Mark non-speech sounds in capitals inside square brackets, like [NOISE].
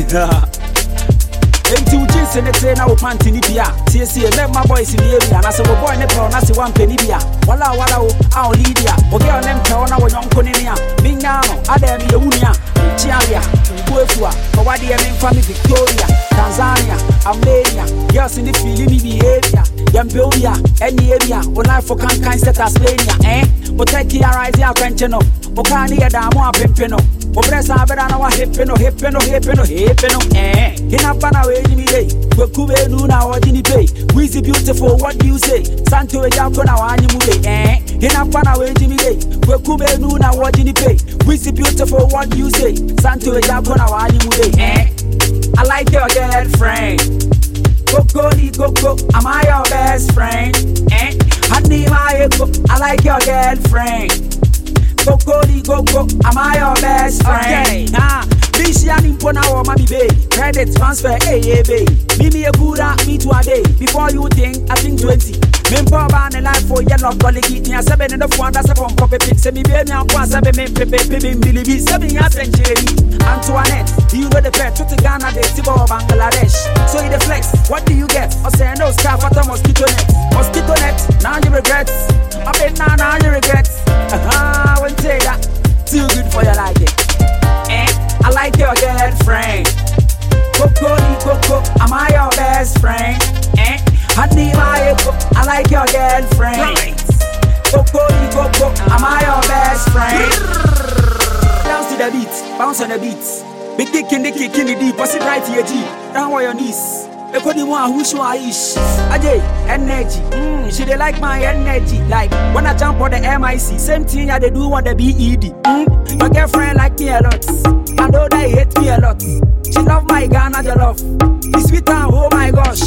panty taa enti wogye nse ne tire na wo panty ne bia tiesie mɛma boys ne yɛmi anaasɛ wo boy ne pɛw na se woampɛ ne bia wala a wala wo a ɔlidi a obi a ɔne mpɛw na wɔnyɔnko ne ne a menyaa no adaa me yɛwu nua chiaria mbuefua kawadeɛ memfa me victoria. Tanzania armenia yɛs ne fili me behavia yɛmpɛwia ɛneɛ bia wo lifo kankan sɛ tasmania eh? Or life for can kind set Tasmania, eh? Protect your eyes, your pension, Okani Adamo, Pimpino, Obresa Abana, Hipino, Hipino, Hipino, Hipino, eh? In a pana way, Jimmy Day, Kube Nuna or Jimmy Bay, Wheezy beautiful, what do you say? Santo Yakona, Animude, eh? In a pana way, Jimmy Day, Kube Nuna, what Jimmy Bay, Wheezy beautiful, what do you say? Santo Yakona, Animude, eh? I like your girlfriend. Coco, Coco, am I your best friend? Eh? My echo, I like your girlfriend. Coco, Coco, am I your best friend? Okay, ah. Bishi and Impona or Mommy Bay. Credit transfer, hey, hey, bay. Mimi a good me to a day. Before you think, I think 20. Men po ba ne life for yellow colleague ni asabe ne dofo anda se pon pop pick se mi be mi anko asabe me pepe pepe mbili bi se mi ya century Antoinette you know the pet to Ghana de Tibo Bangladesh. So you the flex what do you get? I say no scarf at a mosquito net. Mosquito net now you regret I bet now now you regret uh-huh [LAUGHS] when say that. Too good for your liking. Eh I like your girlfriend. Coco Coco am I your best friend? Eh Honey, my I like your girlfriend. Coco, Coco, am I your best friend? Dance to the beat, bounce on the beat. Big dick in the kick in the deep, what's it right here, G? Down on your knees. Eko di one who's who I ish. Ajay, energy. Mm, she they like my energy. Like when I jump on the MIC, same thing I they do on the BED. Mm, my girlfriend like me a lot. I know they hate me a lot. She love my Ghana love. The sweet and oh my gosh.